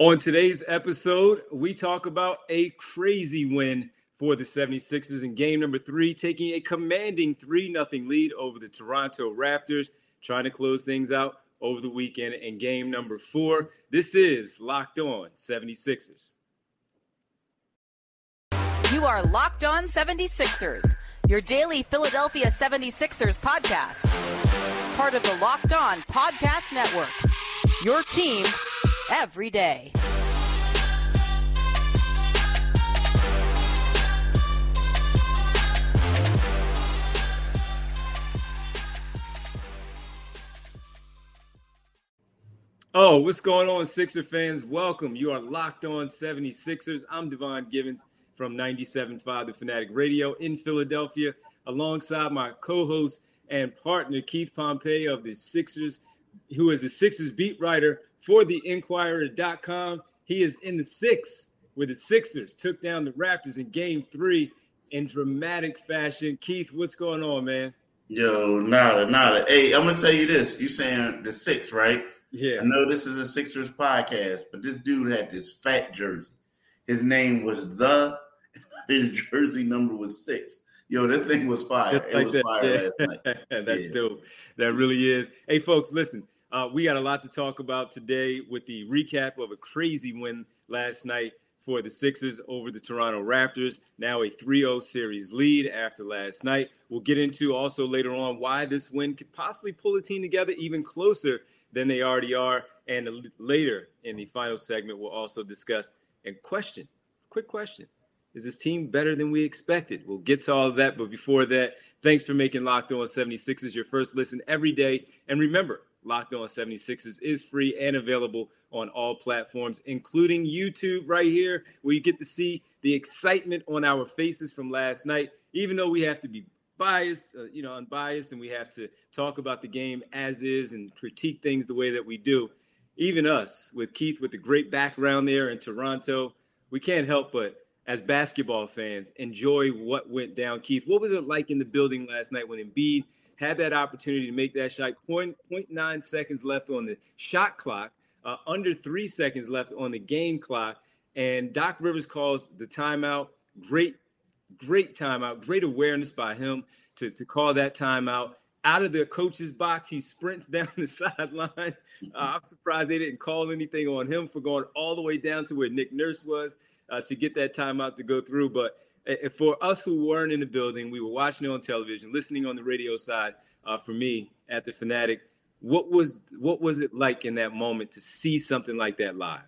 On today's episode, we talk about a crazy win for the 76ers in game number three, taking a commanding 3 0 lead over the Toronto Raptors, trying to close things out over the weekend in game number four. This is Locked On 76ers. You are Locked On 76ers, your daily Philadelphia 76ers podcast. Part of the Locked On Podcast Network. Your team every day. Oh, what's going on, Sixer fans? Welcome. You are locked on 76ers. I'm Devon Givens from 97.5 The Fanatic Radio in Philadelphia, alongside my co host and partner, Keith Pompey of the Sixers, who is the Sixers beat writer for the Inquirer.com. He is in the six with the Sixers took down the Raptors in game three in dramatic fashion. Keith, what's going on, man? Yo, nada, nada. Hey, I'm gonna tell you this. You saying the six, right? Yeah. I know this is a Sixers podcast, but this dude had this fat jersey. His name was the. His jersey number was six. Yo, that thing was fire. Just like it was that. fire Yeah. last night. That's Yeah. dope. That really is. Hey, folks, listen. Uh, we got a lot to talk about today with the recap of a crazy win last night for the Sixers over the Toronto Raptors. Now a 3 0 series lead after last night. We'll get into also later on why this win could possibly pull the team together even closer than they already are. And later in the final segment, we'll also discuss and question quick question. Is this team better than we expected? We'll get to all of that. But before that, thanks for making Locked On 76ers your first listen every day. And remember, Locked On 76ers is free and available on all platforms, including YouTube right here, where you get to see the excitement on our faces from last night, even though we have to be biased, uh, you know, unbiased, and we have to talk about the game as is and critique things the way that we do. Even us, with Keith with the great background there in Toronto, we can't help but as basketball fans, enjoy what went down. Keith, what was it like in the building last night when Embiid had that opportunity to make that shot? Point, 0.9 seconds left on the shot clock, uh, under three seconds left on the game clock, and Doc Rivers calls the timeout. Great, great timeout. Great awareness by him to, to call that timeout. Out of the coach's box, he sprints down the sideline. Uh, I'm surprised they didn't call anything on him for going all the way down to where Nick Nurse was uh, to get that timeout to go through. But for us who weren't in the building, we were watching it on television, listening on the radio side. Uh, for me at the Fanatic, what was what was it like in that moment to see something like that live?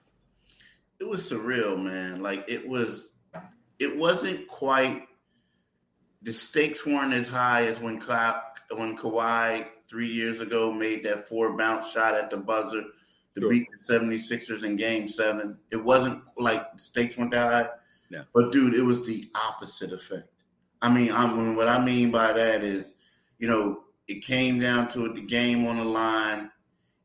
It was surreal, man. Like it was. It wasn't quite. The stakes weren't as high as when Ka- when Kawhi three years ago made that four bounce shot at the buzzer to Sure. beat the 76ers in game seven. It wasn't like the stakes weren't that high. No. But dude, it was the opposite effect. I mean, I mean, what I mean by that is, you know, it came down to it, the game on the line.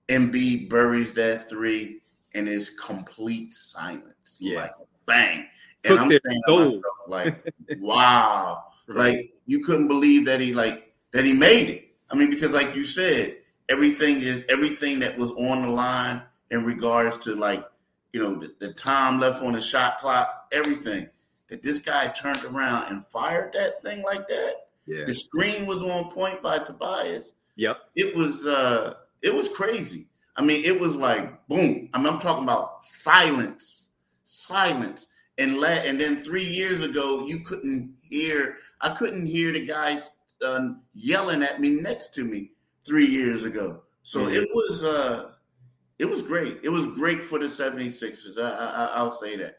Embiid buries that three, and it's complete silence. Yeah. Like bang. Took And I'm their saying to myself, like, wow. Right. Like you couldn't believe that he like that he made it. I mean, because like you said, everything is everything that was on the line in regards to like, you know, the, the time left on the shot clock, everything. That this guy turned around and fired that thing like that. Yeah. The screen was on point by Tobias. Yep. It was uh it was crazy. I mean, it was like boom. I mean, I'm talking about silence, silence. And la- and then three years ago, you couldn't hear. I couldn't hear the guys uh, yelling at me next to me three years ago. So Mhm. it was uh it was great. It was great for the 76ers. I, I, I'll say that.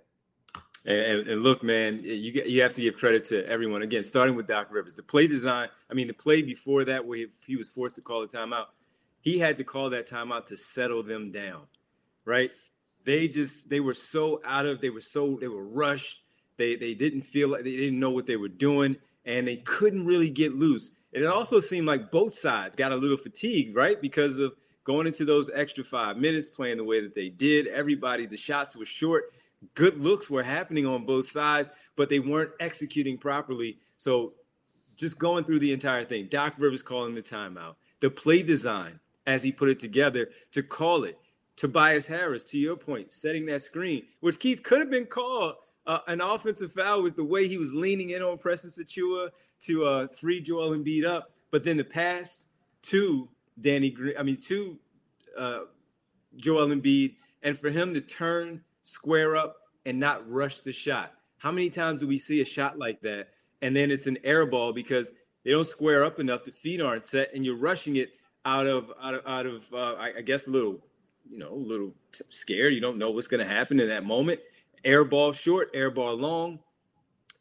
And, and, look, man, you you have to give credit to everyone. Again, starting with Doc Rivers, the play design. I mean, the play before that, where he, he was forced to call a timeout, he had to call that timeout to settle them down, right? They just they were so out of they were so they were rushed. They they didn't feel like they didn't know what they were doing, and they couldn't really get loose. And it also seemed like both sides got a little fatigued, right? Because of going into those extra five minutes, playing the way that they did. Everybody, the shots were short good looks were happening on both sides, but they weren't executing properly. So just going through the entire thing, Doc Rivers calling the timeout, the play design as he put it together to call it. Tobias Harris, to your point, setting that screen, which Keith could have been called uh, an offensive foul, was the way he was leaning in on Precious Achiuwa to uh, free Joel Embiid up. But then the pass to Danny Green, I mean, to uh, Joel Embiid, and for him to turn, square up, and not rush the shot. How many times do we see a shot like that? And then it's an air ball because they don't square up enough, the feet aren't set, and you're rushing it out of out of out of uh, I, I, guess a little, you know, a little t- scared. You don't know what's going to happen in that moment. Air ball short, air ball long,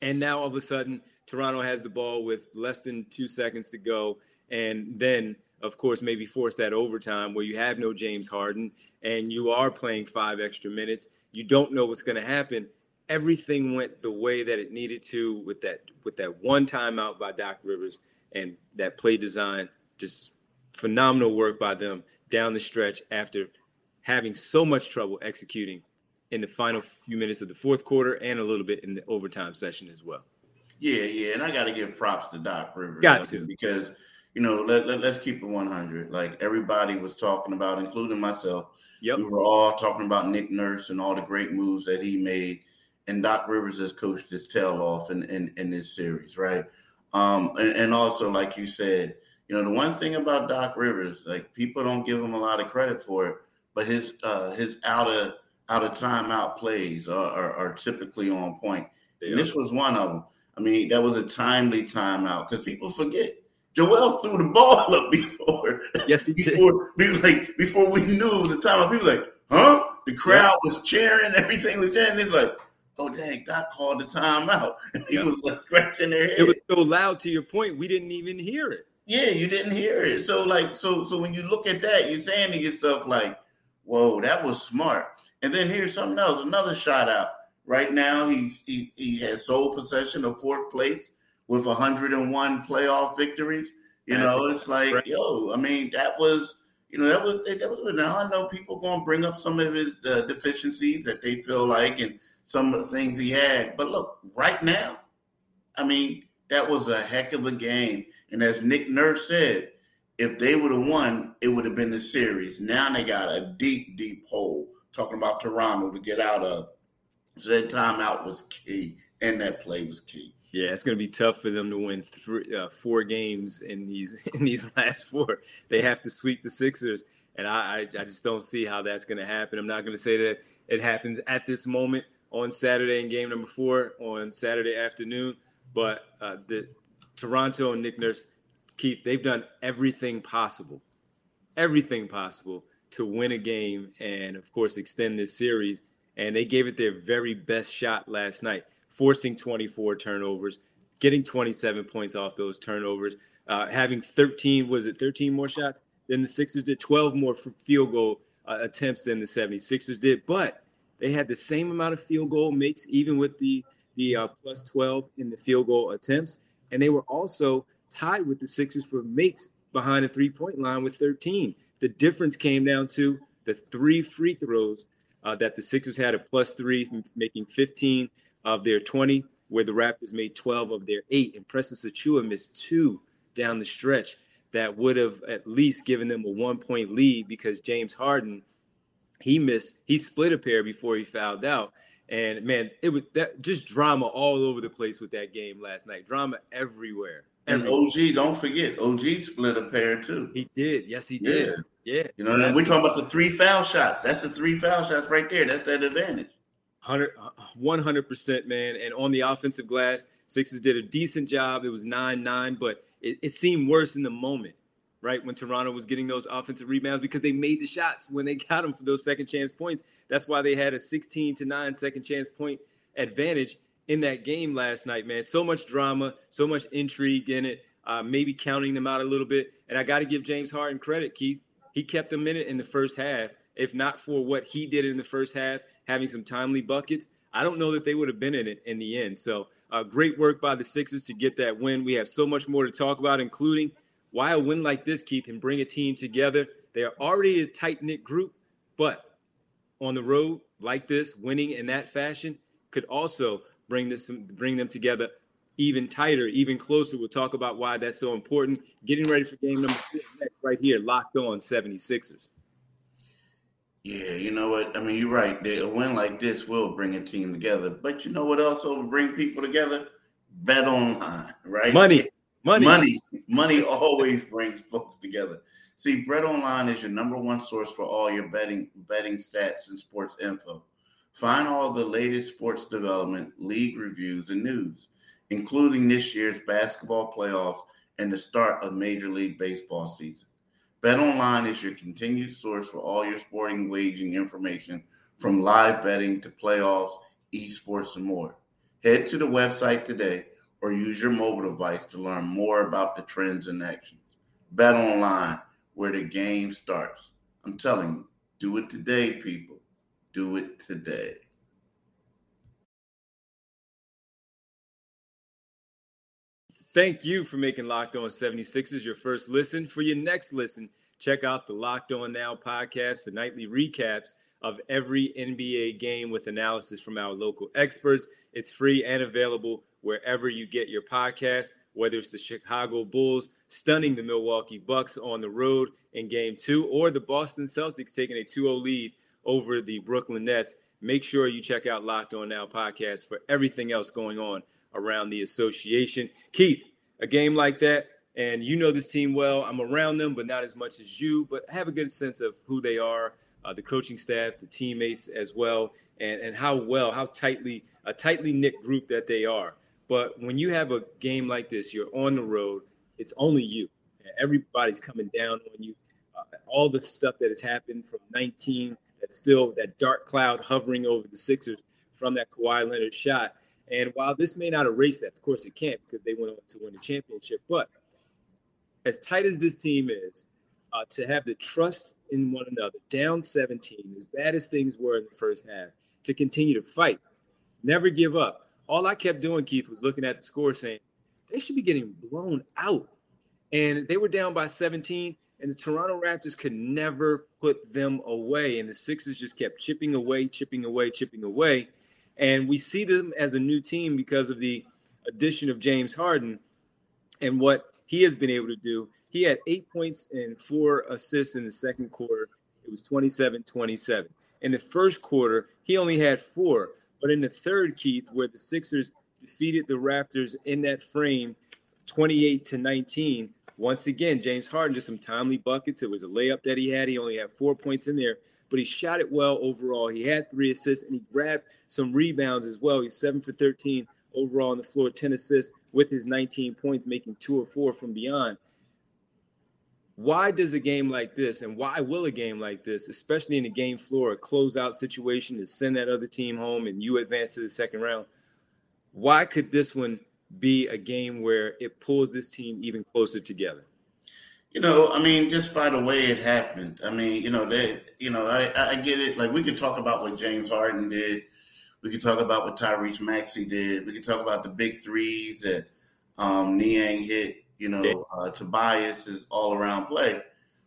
and now all of a sudden Toronto has the ball with less than two seconds to go, and then of course maybe force that overtime where you have no James Harden and you are playing five extra minutes. You don't know what's going to happen. Everything went the way that it needed to with that with that one timeout by Doc Rivers and that play design. Just phenomenal work by them down the stretch after having so much trouble executing in the final few minutes of the fourth quarter and a little bit in the overtime session as well. Yeah, yeah, and I got to give props to Doc Rivers. Got to because you know let, let us keep it 100. Like everybody was talking about, including myself. Yep. We were all talking about Nick Nurse and all the great moves that he made, and Doc Rivers has coached his tail off in in, in this series, right? Um, and, and also, like you said, you know, the one thing about Doc Rivers, like people don't give him a lot of credit for it, but his uh, his out of out of timeout plays are, are, are typically on point. And this was one of them. I mean, that was a timely timeout because people forget. Joel threw the ball up before. Yes, he before, did. Like before we knew the timeout, people like, huh? The crowd yeah. was cheering, everything was cheering. It's like, oh dang, Doc called the timeout. And he was like scratching their head. It was so loud to your point, we didn't even hear it. Yeah, you didn't hear it. So like, so so when you look at that, you're saying to yourself like, whoa, that was smart. And then here's something else, another shout out. Right now, he's he, he has sole possession of fourth place with 101 playoff victories. You That's know, it's like, right. yo, I mean, that was, you know, that was that was. Now I know people going to bring up some of his uh, deficiencies that they feel like, and some of the things he had. But look, right now, I mean, that was a heck of a game. And as Nick Nurse said, if they would have won, it would have been the series. Now they got a deep, deep hole talking about Toronto to get out of. So that timeout was key, and that play was key. Yeah, it's going to be tough for them to win three, uh, four games in these in these last four. They have to sweep the Sixers, and I, I, I just don't see how that's going to happen. I'm not going to say that it happens at this moment on Saturday in game number four on Saturday afternoon, but uh, the Toronto and Nick Nurse, Keith, they've done everything possible, everything possible to win a game and, of course, extend this series. And they gave it their very best shot last night, forcing 24 turnovers, getting 27 points off those turnovers, uh, having 13, was it 13 more shots than the Sixers did, 12 more field goal uh, attempts than the 76ers did. But they had the same amount of field goal makes, even with the the uh, plus 12 in the field goal attempts. And they were also tied with the Sixers for makes behind the three point line with 13. The difference came down to the three free throws uh, that the Sixers had a plus three, making 15 of their 20, where the Raptors made 12 of their eight. And Precious Achiuwa missed two down the stretch that would have at least given them a one point lead because James Harden, he missed, he split a pair before he fouled out. And man, it was that just drama all over the place with that game last night. Drama everywhere. And OG, don't forget, OG split a pair too. He did. Yes, he did. Yeah. yeah. You know, and we're talking about the three foul shots. That's the three foul shots right there. That's that advantage. 100 percent, man. And on the offensive glass, Sixers did a decent job. It was nine nine, but it, it seemed worse in the moment, right? When Toronto was getting those offensive rebounds because they made the shots when they got them for those second chance points. That's why they had a 16 to nine second chance point advantage in that game last night, man. So much drama, so much intrigue in it. Uh, maybe counting them out a little bit. And I got to give James Harden credit, Keith. He kept them in it in the first half. If not for what he did in the first half, having some timely buckets, I don't know that they would have been in it in the end. So, uh, great work by the Sixers to get that win. We have so much more to talk about, including why a win like this, Keith, can bring a team together. They are already a tight knit group, but on the road like this, winning in that fashion could also bring this bring them together even tighter, even closer. We'll talk about why that's so important. Getting ready for game number four next, right here, locked on 76ers. Yeah, you know what? I mean, you're right. A win like this will bring a team together. But you know what else will bring people together? Bet online, right? Money. Money. Money. Money always brings folks together. See, Bet Online is your number one source for all your betting betting stats and sports info. Find all the latest sports development, league reviews, and news, including this year's basketball playoffs and the start of Major League Baseball season. BetOnline is your continued source for all your sporting wagering information from live betting to playoffs, esports, and more. Head to the website today or use your mobile device to learn more about the trends and actions. BetOnline, where the game starts. I'm telling you, do it today, people. Do it today. Thank you for making Locked On 76ers your first listen. For your next listen, check out the Locked On Now podcast for nightly recaps of every NBA game with analysis from our local experts. It's free and available wherever you get your podcast, whether it's the Chicago Bulls stunning the Milwaukee Bucks on the road in game two or the Boston Celtics taking a 2 0 lead over the Brooklyn Nets. Make sure you check out Locked On Now podcast for everything else going on around the association. Keith, a game like that, and you know this team well. I'm around them, but not as much as you, but I have a good sense of who they are, uh, the coaching staff, the teammates as well, and, and how well, how tightly, a tightly knit group that they are. But when you have a game like this, you're on the road, it's only you. Everybody's coming down on you. Uh, all the stuff that has happened from 19, that's still that dark cloud hovering over the Sixers from that Kawhi Leonard shot and while this may not erase that, of course it can't because they went on to win the championship. But as tight as this team is, uh, to have the trust in one another, down 17, as bad as things were in the first half, to continue to fight, never give up. All I kept doing, Keith, was looking at the score saying they should be getting blown out. And they were down by 17, and the Toronto Raptors could never put them away. And the Sixers just kept chipping away, chipping away, chipping away. And we see them as a new team because of the addition of James Harden and what he has been able to do. He had eight points and four assists in the second quarter. It was 27 27. In the first quarter, he only had four. But in the third, Keith, where the Sixers defeated the Raptors in that frame 28 to 19, once again, James Harden just some timely buckets. It was a layup that he had. He only had four points in there, but he shot it well overall. He had three assists and he grabbed some rebounds as well. He's seven for 13 overall on the floor, 10 assists with his 19 points, making two or four from beyond. Why does a game like this, and why will a game like this, especially in a game floor, a closeout situation to send that other team home and you advance to the second round, why could this one be a game where it pulls this team even closer together? You know, I mean, just by the way it happened. I mean, you know, they, you know, I, I get it. Like we could talk about what James Harden did we could talk about what Tyrese Maxey did. We could talk about the big threes that um, Niang hit. You know, uh, Tobias is all around play.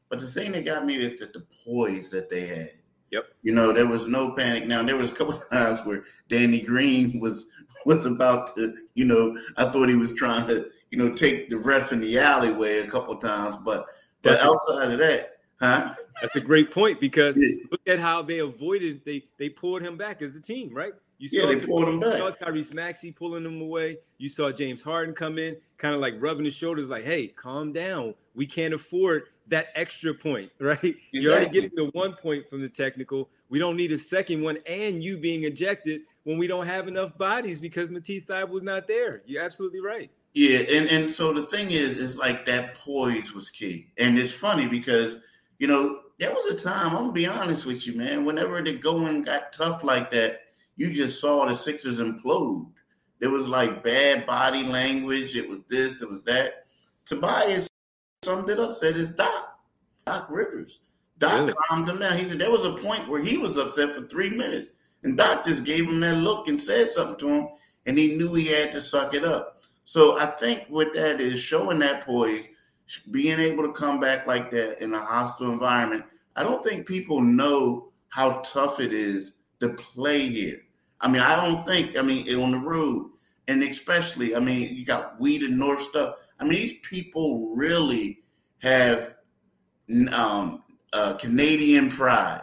But the thing that got me is that the poise that they had. Yep. You know, there was no panic. Now there was a couple of times where Danny Green was was about to, you know, I thought he was trying to, you know, take the ref in the alleyway a couple of times, but but That's outside of that, huh? That's a great point because yeah. look at how they avoided they they pulled him back as a team, right? You yeah, saw, they pulled him back. You saw Tyrese Maxey pulling him away. You saw James Harden come in, kind of like rubbing his shoulders, like, "Hey, calm down. We can't afford that extra point, right? Exactly. You're already getting the one point from the technical. We don't need a second one, and you being ejected when we don't have enough bodies because Matisse Thybulle was not there. You're absolutely right. Yeah, and and so the thing is, is like that poise was key, and it's funny because you know there was a time. I'm gonna be honest with you, man. Whenever the going got tough like that you just saw the Sixers implode. There was like bad body language. It was this, it was that. Tobias summed it up, said it's Doc, Doc Rivers. Doc really? calmed him down. He said there was a point where he was upset for three minutes. And Doc just gave him that look and said something to him, and he knew he had to suck it up. So I think what that is showing that poise, being able to come back like that in a hostile environment. I don't think people know how tough it is to play here. I mean, I don't think, I mean, on the road, and especially, I mean, you got We the North stuff. I mean, these people really have um, uh, Canadian pride.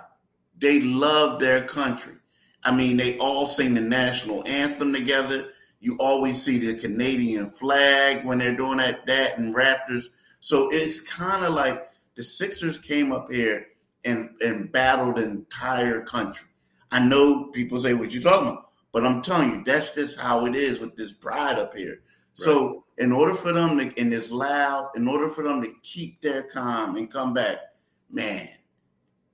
they love their country. I mean, they all sing the national anthem together. You always see the Canadian flag when they're doing that, that and Raptors. So it's kind of like the Sixers came up here and, and battled the entire country. I know people say what you're talking about, but I'm telling you, that's just how it is with this pride up here. Right. So in order for them to, in this loud, in order for them to keep their calm and come back, man,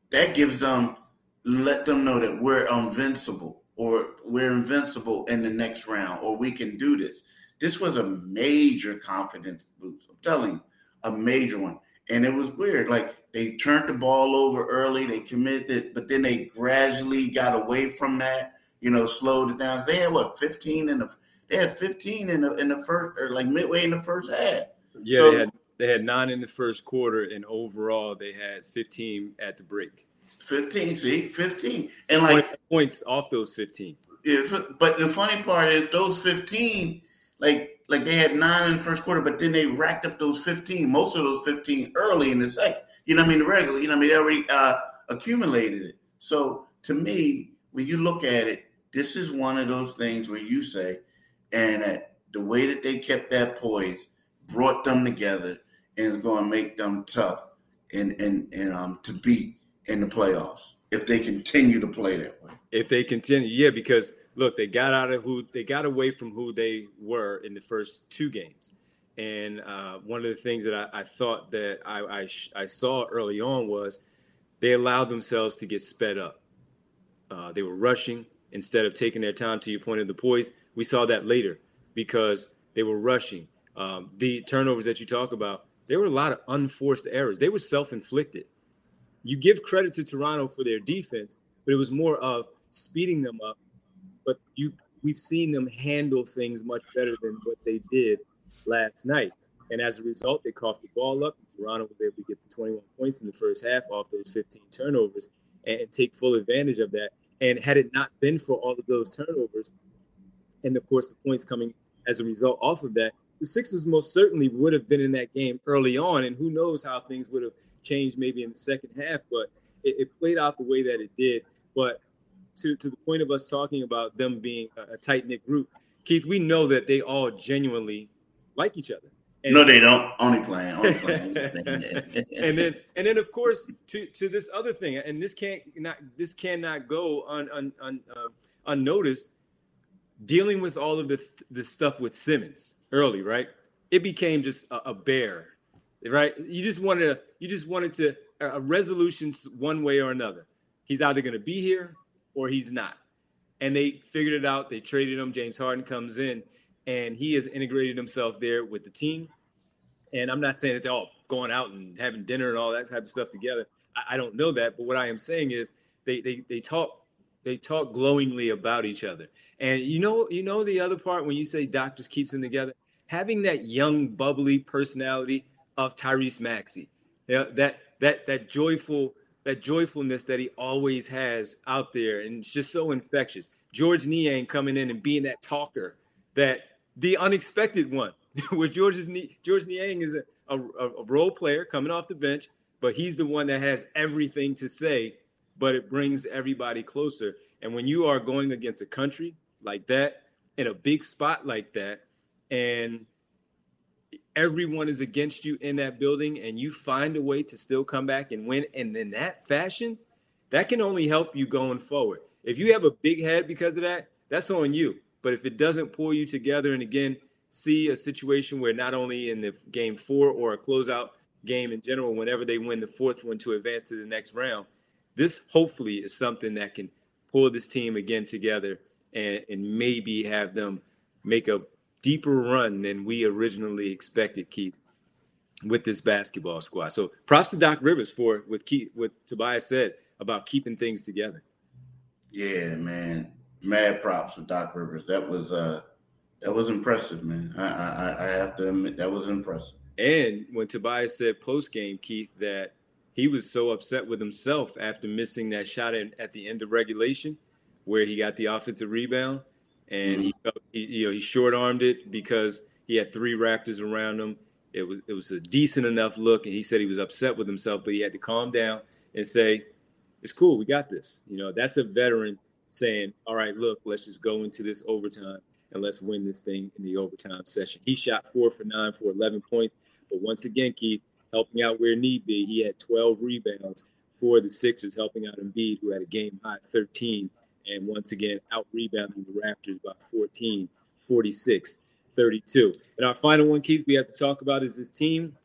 that gives them, let them know that we're invincible or we're invincible in the next round or we can do this. This was a major confidence boost. I'm telling you, a major one. And it was weird. Like they turned the ball over early, they committed, but then they gradually got away from that, you know, slowed it down. They had what, 15 in the they had 15 in the in the first or like midway in the first half. Yeah, so, they had they had nine in the first quarter, and overall they had 15 at the break. 15, see, 15. And like points off those 15. Yeah, but the funny part is those 15, like like they had nine in the first quarter, but then they racked up those 15, most of those 15 early in the second. You know what I mean? The regular, you know what I mean? They already uh, accumulated it. So to me, when you look at it, this is one of those things where you say, and uh, the way that they kept that poise brought them together and is going to make them tough and and and um to beat in the playoffs if they continue to play that way. If they continue, yeah, because look, they got out of who they got away from who they were in the first two games. And uh, one of the things that I, I thought that I, I, I, saw early on was they allowed themselves to get sped up. Uh, they were rushing instead of taking their time. To your point of the poise, we saw that later because they were rushing. Um, the turnovers that you talk about, there were a lot of unforced errors. They were self-inflicted. You give credit to Toronto for their defense, but it was more of speeding them up. But you, we've seen them handle things much better than what they did last night. And as a result, they coughed the ball up. Toronto was able to get to 21 points in the first half off those 15 turnovers and, and take full advantage of that. And had it not been for all of those turnovers, and of course the points coming as a result off of that, the Sixers most certainly would have been in that game early on. And who knows how things would have changed maybe in the second half, but it, it played out the way that it did. But to, to the point of us talking about them being a, a tight knit group, Keith, we know that they all genuinely like each other. And no, they don't. Only playing. Only playing. and then, and then, of course, to to this other thing, and this can't not this cannot go un, un, un uh, unnoticed. Dealing with all of the the stuff with Simmons early, right? It became just a, a bear, right? You just wanted to, you just wanted to a resolution one way or another. He's either going to be here or he's not, and they figured it out. They traded him. James Harden comes in and he has integrated himself there with the team. And I'm not saying that they're all going out and having dinner and all that type of stuff together. I, I don't know that, but what I am saying is they they they talk they talk glowingly about each other. And you know you know the other part when you say doctors keeps them together, having that young bubbly personality of Tyrese Maxey, yeah, that that that joyful that joyfulness that he always has out there, and it's just so infectious. Georges Niang coming in and being that talker that the unexpected one, where George's Georges Niang is a, a, a role player coming off the bench, but he's the one that has everything to say, but it brings everybody closer. And when you are going against a country like that, in a big spot like that, and everyone is against you in that building, and you find a way to still come back and win, and in that fashion, that can only help you going forward. If you have a big head because of that, that's on you. But if it doesn't pull you together, and again, see a situation where not only in the game four or a closeout game in general, whenever they win the fourth one to advance to the next round, this hopefully is something that can pull this team again together and, and maybe have them make a deeper run than we originally expected, Keith, with this basketball squad. So props to Doc Rivers for what Keith, what Tobias said about keeping things together. Yeah, man mad props to Doc Rivers. That was uh that was impressive, man. I I, I have to admit that was impressive. And when Tobias said post game, Keith, that he was so upset with himself after missing that shot at, at the end of regulation, where he got the offensive rebound, and mm-hmm. he, felt, he you know he short armed it because he had three Raptors around him. It was it was a decent enough look, and he said he was upset with himself, but he had to calm down and say, it's cool. We got this. You know, that's a veteran saying, all right, look, let's just go into this overtime and let's win this thing in the overtime session. He shot four for nine for 11 points. But once again, Keith, helping out where need be, he had 12 rebounds for the Sixers, helping out Embiid, who had a game high 13. And once again, out rebounding the Raptors by 14, 46, 32. And our final one, Keith, we have to talk about is this team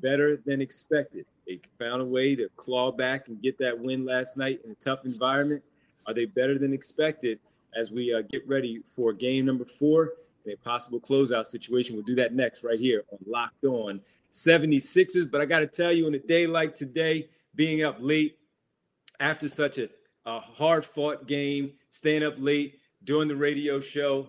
better than expected. They found a way to claw back and get that win last night in a tough environment. Are they better than expected as we uh, get ready for game number four and a possible closeout situation? We'll do that next right here on Locked On 76ers. But I got to tell you, on a day like today, being up late after such a, a hard fought game, staying up late, doing the radio show,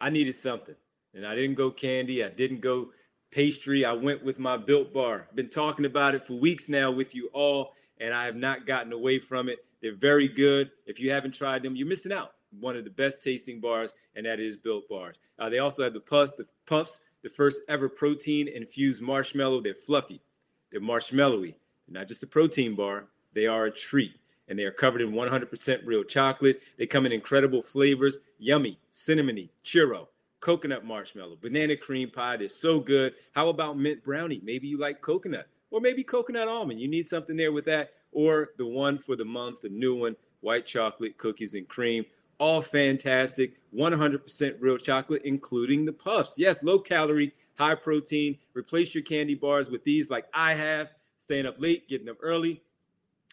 I needed something. And I didn't go candy. I didn't go pastry. I went with my built bar. Been talking about it for weeks now with you all, and I have not gotten away from it. They're very good. If you haven't tried them, you're missing out. One of the best tasting bars, and that is Built Bars. Uh, they also have the puffs, the puffs, the first ever protein infused marshmallow. They're fluffy, they're marshmallowy. They're not just a protein bar; they are a treat, and they are covered in 100% real chocolate. They come in incredible flavors: yummy, cinnamony, churro, coconut marshmallow, banana cream pie. They're so good. How about mint brownie? Maybe you like coconut, or maybe coconut almond. You need something there with that or the one for the month, the new one, white chocolate cookies and cream. All fantastic, 100% real chocolate, including the puffs. Yes, low calorie, high protein. Replace your candy bars with these, like I have, staying up late, getting up early.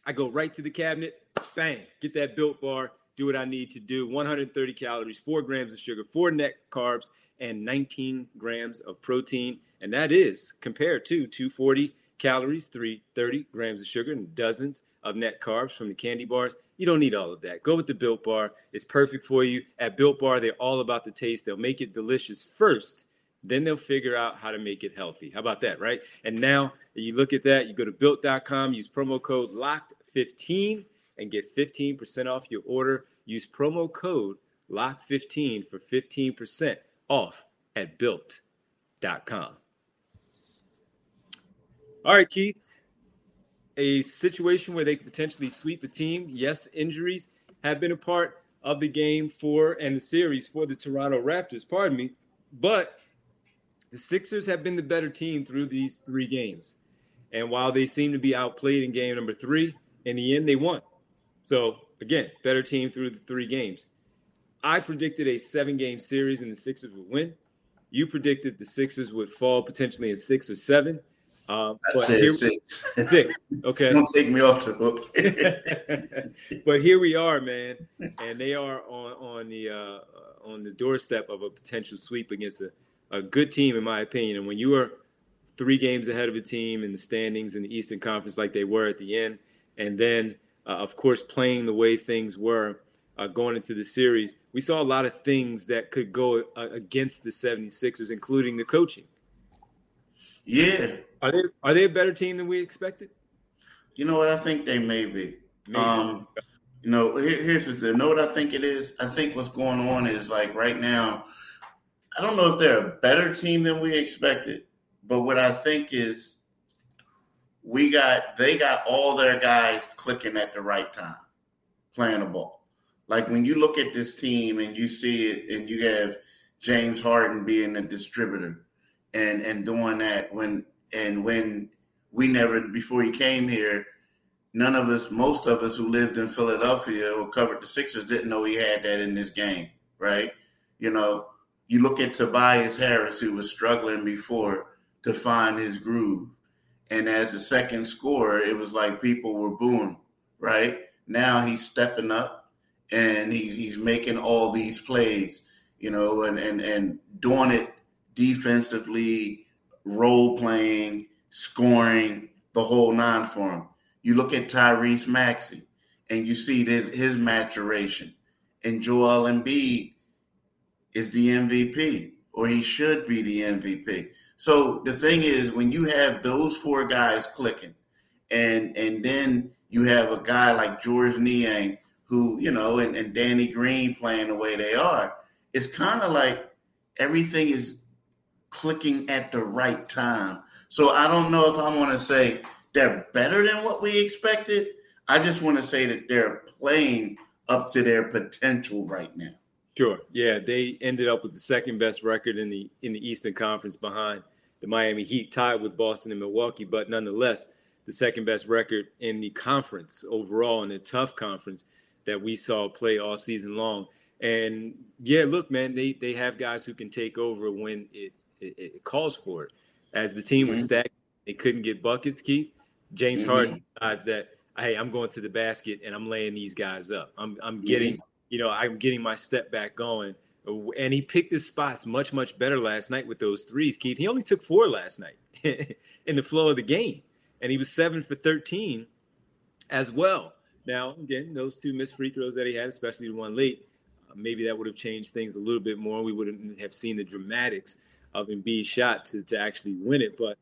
I go right to the cabinet, bang, get that built bar, do what I need to do. 130 calories, four grams of sugar, four net carbs, and 19 grams of protein. And that is compared to 240 calories, 330 grams of sugar, and dozens of net carbs from the candy bars. You don't need all of that. Go with the Built Bar. It's perfect for you. At Built Bar, they're all about the taste. They'll make it delicious first, then they'll figure out how to make it healthy. How about that, right? And now you look at that, you go to built.com, use promo code LOCKED15 and get 15% off your order. Use promo code LOCK15 for 15% off at built.com. All right, Keith. A situation where they could potentially sweep a team. Yes, injuries have been a part of the game for and the series for the Toronto Raptors, pardon me. But the Sixers have been the better team through these three games. And while they seem to be outplayed in game number three, in the end, they won. So, again, better team through the three games. I predicted a seven game series and the Sixers would win. You predicted the Sixers would fall potentially in six or seven. Um, but here, six. Six. Okay. Don't take me off the hook. but here we are, man, and they are on on the uh, on the doorstep of a potential sweep against a, a good team, in my opinion. And when you are three games ahead of a team in the standings in the Eastern Conference, like they were at the end, and then uh, of course playing the way things were uh, going into the series, we saw a lot of things that could go uh, against the 76ers, including the coaching. Yeah, are they are they a better team than we expected? You know what? I think they may be. Um, you know, here, here's the thing. You know what I think it is? I think what's going on is like right now, I don't know if they're a better team than we expected, but what I think is we got they got all their guys clicking at the right time, playing the ball. Like when you look at this team and you see it, and you have James Harden being a distributor and and doing that when and when we never before he came here, none of us, most of us who lived in Philadelphia or covered the Sixers didn't know he had that in this game, right? You know, you look at Tobias Harris, who was struggling before to find his groove. And as a second scorer, it was like people were booing, right? Now he's stepping up and he, he's making all these plays, you know, and, and, and doing it defensively, role playing, scoring, the whole nine for him. You look at Tyrese Maxey and you see this, his maturation. And Joel Embiid is the MVP, or he should be the MVP. So the thing is, when you have those four guys clicking, and and then you have a guy like Georges Niang, who you know, and, and Danny Green playing the way they are, it's kind of like everything is clicking at the right time. So I don't know if I want to say they're better than what we expected. I just want to say that they're playing up to their potential right now. Sure. Yeah, they ended up with the second best record in the in the Eastern Conference behind the Miami Heat, tied with Boston and Milwaukee, but nonetheless, the second best record in the conference overall in a tough conference that we saw play all season long. And yeah, look, man, they they have guys who can take over when it it, it calls for it. As the team mm-hmm. was stacked, they couldn't get buckets. Keith James mm-hmm. Harden decides that hey, I'm going to the basket and I'm laying these guys up. I'm I'm getting mm-hmm. You know I'm getting my step back going. And he picked his spots much much better last night with those threes. Keith, he only took four last night in the flow of the game, and he was seven for 13 as well. Now, again, those two missed free throws that he had, especially the one late, uh, maybe that would have changed things a little bit more. We wouldn't have seen the dramatics of Embiid's shot to, to actually win it. But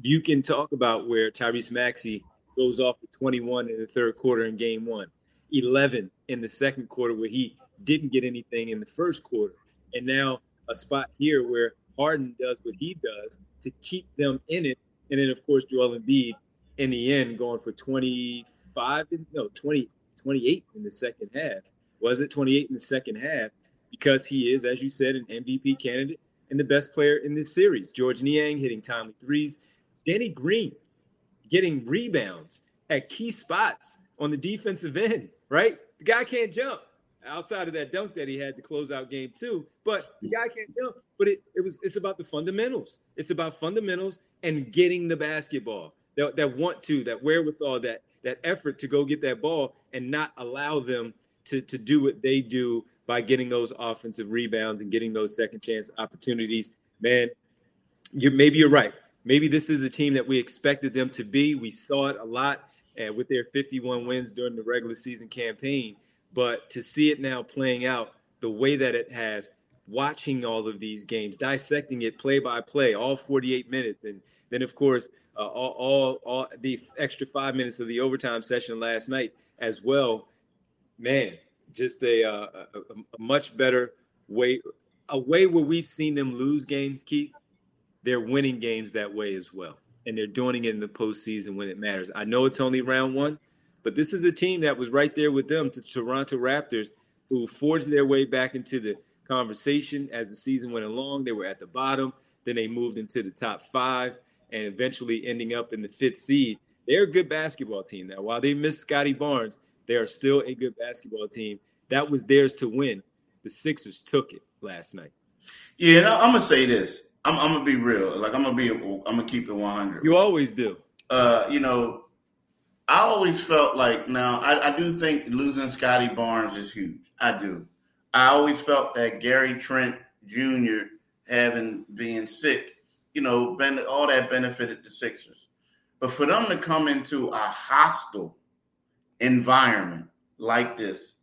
you can talk about where Tyrese Maxey goes off for 21 in the third quarter in game one, 11 in the second quarter where he didn't get anything in the first quarter. And now a spot here where Harden does what he does to keep them in it. And then, of course, Joel Embiid in the end going for 25, no, 20, 28 in the second half. Was it 28 in the second half? Because he is, as you said, an MVP candidate and the best player in this series. Georges Niang hitting timely threes. Danny Green getting rebounds at key spots on the defensive end, right? The guy can't jump outside of that dunk that he had to close out game two, but the guy can't jump. But it, it was it's about the fundamentals. It's about fundamentals and getting the basketball that, that want to, that wherewithal, that that effort to go get that ball and not allow them to to do what they do by getting those offensive rebounds and getting those second chance opportunities. Man, you maybe you're right. Maybe this is a team that we expected them to be. We saw it a lot uh, with their 51 wins during the regular season campaign, but to see it now playing out the way that it has, watching all of these games, dissecting it play by play, all 48 minutes, and then of course uh, all, all, all the extra five minutes of the overtime session last night as well. Man, just a, uh, a, a much better way, a way where we've seen them lose games, Keith. They're winning games that way as well, and they're doing it in the postseason when it matters. I know it's only round one, but this is a team that was right there with them, the Toronto Raptors, who forged their way back into the conversation as the season went along. They were at the bottom, then they moved into the top five and eventually ending up in the fifth seed. They're a good basketball team now. While they missed Scottie Barnes, they are still a good basketball team. That was theirs to win. The Sixers took it last night. Yeah, I'm gonna say this. I'm, I'm, gonna be real. Like I'm gonna be. I'm gonna keep it 100. You always do. Uh, you know, I always felt like now I, I do think losing Scottie Barnes is huge. I do. I always felt that Gary Trent Jr. having being sick you know, ben, all that benefited the Sixers. But for them to come into a hostile environment like this,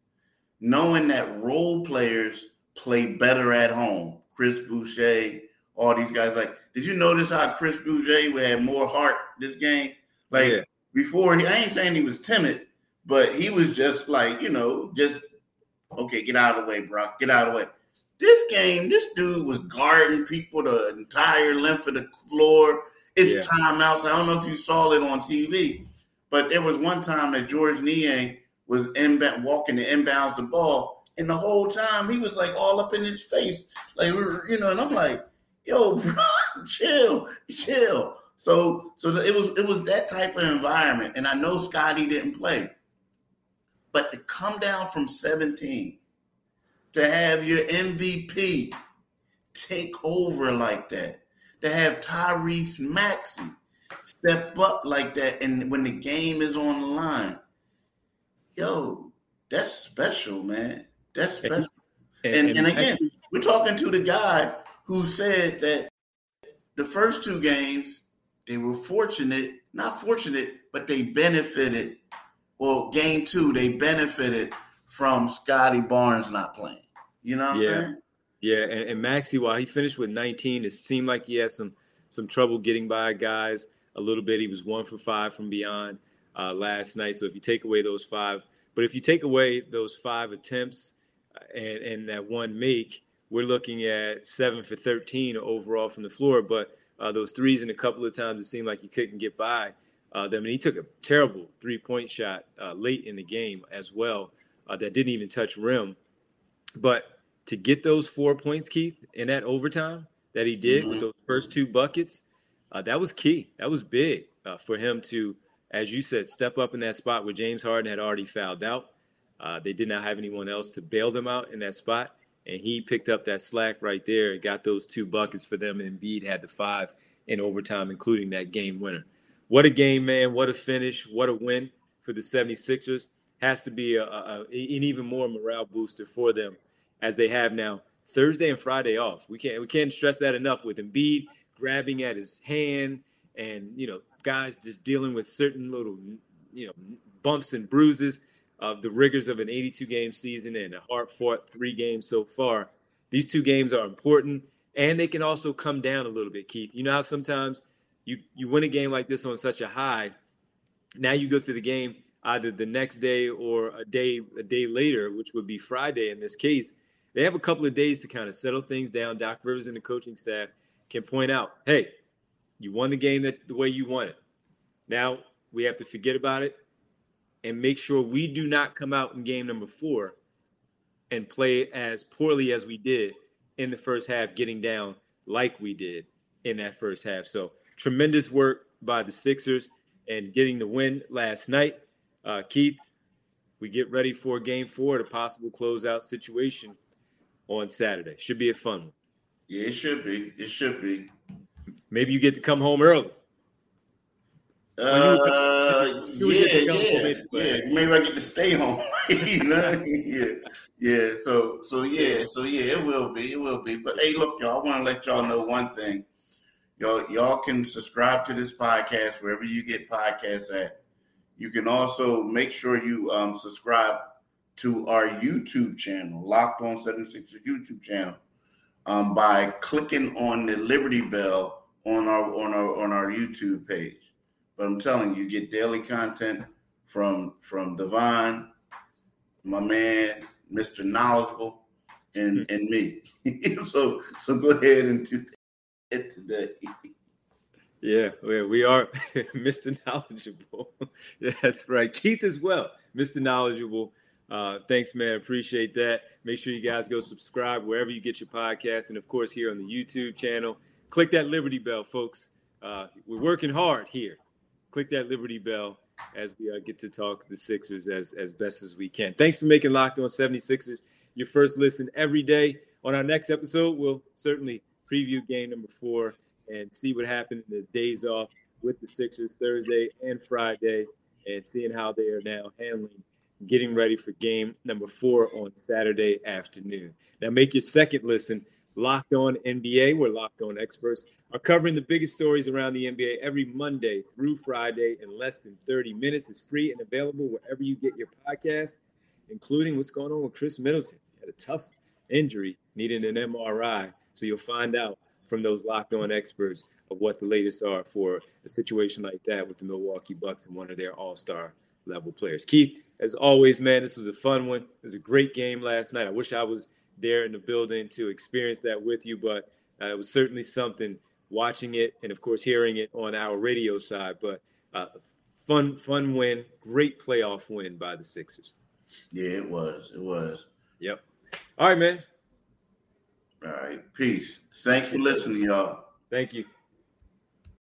knowing that role players play better at home, Chris Boucher, all these guys, like, did you notice how Chris Boucher had more heart this game? Like yeah. before, he, I ain't saying he was timid, but he was just like, you know, just okay, get out of the way, bro. Get out of the way. This game, this dude was guarding people the entire length of the floor. It's yeah. timeouts. I don't know if you saw it on TV, but there was one time that Georges Niang was inbound, walking to inbounds the ball, and the whole time he was like all up in his face, like you know. And I'm like, "Yo, bro, chill, chill." So, so it was it was that type of environment, and I know Scottie didn't play, but to come down from 17 to have your MVP take over like that, to have Tyrese Maxey step up like that, and when the game is on the line, yo, that's special, man. That's special. And, and, and, and again, we're talking to the guy who said that the first two games they were fortunate, not fortunate, but they benefited. Well, game two, they benefited from Scottie Barnes not playing. You know yeah. I'm saying? Yeah, and, and Maxey, while he finished with 19, it seemed like he had some some trouble getting by guys a little bit. He was one for five from beyond uh, last night. So if you take away those five, but if you take away those five attempts uh, and, and that one make, we're looking at seven for 13 overall from the floor. But uh, those threes and a couple of times it seemed like he couldn't get by uh, them. And he took a terrible three point shot uh, late in the game as well uh, that didn't even touch rim. But to get those four points, Keith, in that overtime that he did mm-hmm. with those first two buckets, uh, that was key. That was big uh, for him to, as you said, step up in that spot where James Harden had already fouled out. Uh, they did not have anyone else to bail them out in that spot. And he picked up that slack right there and got those two buckets for them. And Embiid had the five in overtime, including that game winner. What a game, man. What a finish. What a win for the 76ers. Has to be a, a, an even more morale booster for them as they have now Thursday and Friday off. We can't we can't stress that enough with Embiid grabbing at his hand and you know guys just dealing with certain little you know bumps and bruises of the rigors of an 82 game season and a hard fought three games so far. These two games are important and they can also come down a little bit, Keith. You know how sometimes you you win a game like this on such a high, now you go to the game either the next day or a day a day later, which would be Friday in this case. They have a couple of days to kind of settle things down. Doc Rivers and the coaching staff can point out, hey, you won the game that the way you won it. Now we have to forget about it and make sure we do not come out in game number four and play as poorly as we did in the first half, getting down like we did in that first half. So tremendous work by the Sixers and getting the win last night. Uh, Keith, we get ready for game four, a possible closeout situation on Saturday. Should be a fun one. Yeah, it should be. It should be. Maybe you get to come home early. Uh, you, you yeah, yeah, yeah. Maybe I get to stay home. you know? yeah, yeah. So, so yeah, so yeah, it will be, it will be. But hey, look, y'all. I want to let y'all know one thing. Y'all, y'all can subscribe to this podcast wherever you get podcasts at. You can also make sure you um, subscribe to our YouTube channel, Locked On 76 YouTube channel, um, by clicking on the Liberty Bell on our on our on our YouTube page. But I'm telling you, you get daily content from from Devon, my man, Mr. Knowledgeable, and mm-hmm. and me. so so go ahead and do it today. Yeah, we are Mr. Knowledgeable. That's right. Keith as well, Mr. Knowledgeable. Uh, thanks, man. Appreciate that. Make sure you guys go subscribe wherever you get your podcast, and of course here on the YouTube channel. Click that Liberty Bell, folks. Uh, we're working hard here click that Liberty Bell as we uh, get to talk the Sixers as, as best as we can. Thanks for making Locked On 76ers your first listen every day. On our next episode, we'll certainly preview game number four and see what happened in the days off with the Sixers Thursday and Friday and seeing how they are now handling getting ready for game number four on Saturday afternoon. Now, make your second listen Locked On NBA, where Locked On experts are covering the biggest stories around the NBA every Monday through Friday in less than 30 minutes. It's free and available wherever you get your podcast, including what's going on with Khris Middleton. He had a tough injury, needing an MRI. So you'll find out from those Locked On experts of what the latest are for a situation like that with the Milwaukee Bucks and one of their all star level players. Keith, as always, man, this was a fun one. It was a great game last night. I wish I was there in the building to experience that with you, but uh, it was certainly something watching it and of course hearing it on our radio side. But uh, fun, fun win, great playoff win by the Sixers. Yeah, it was. It was. Yep. All right, man. All right. Peace. Thanks for listening, y'all. Thank you.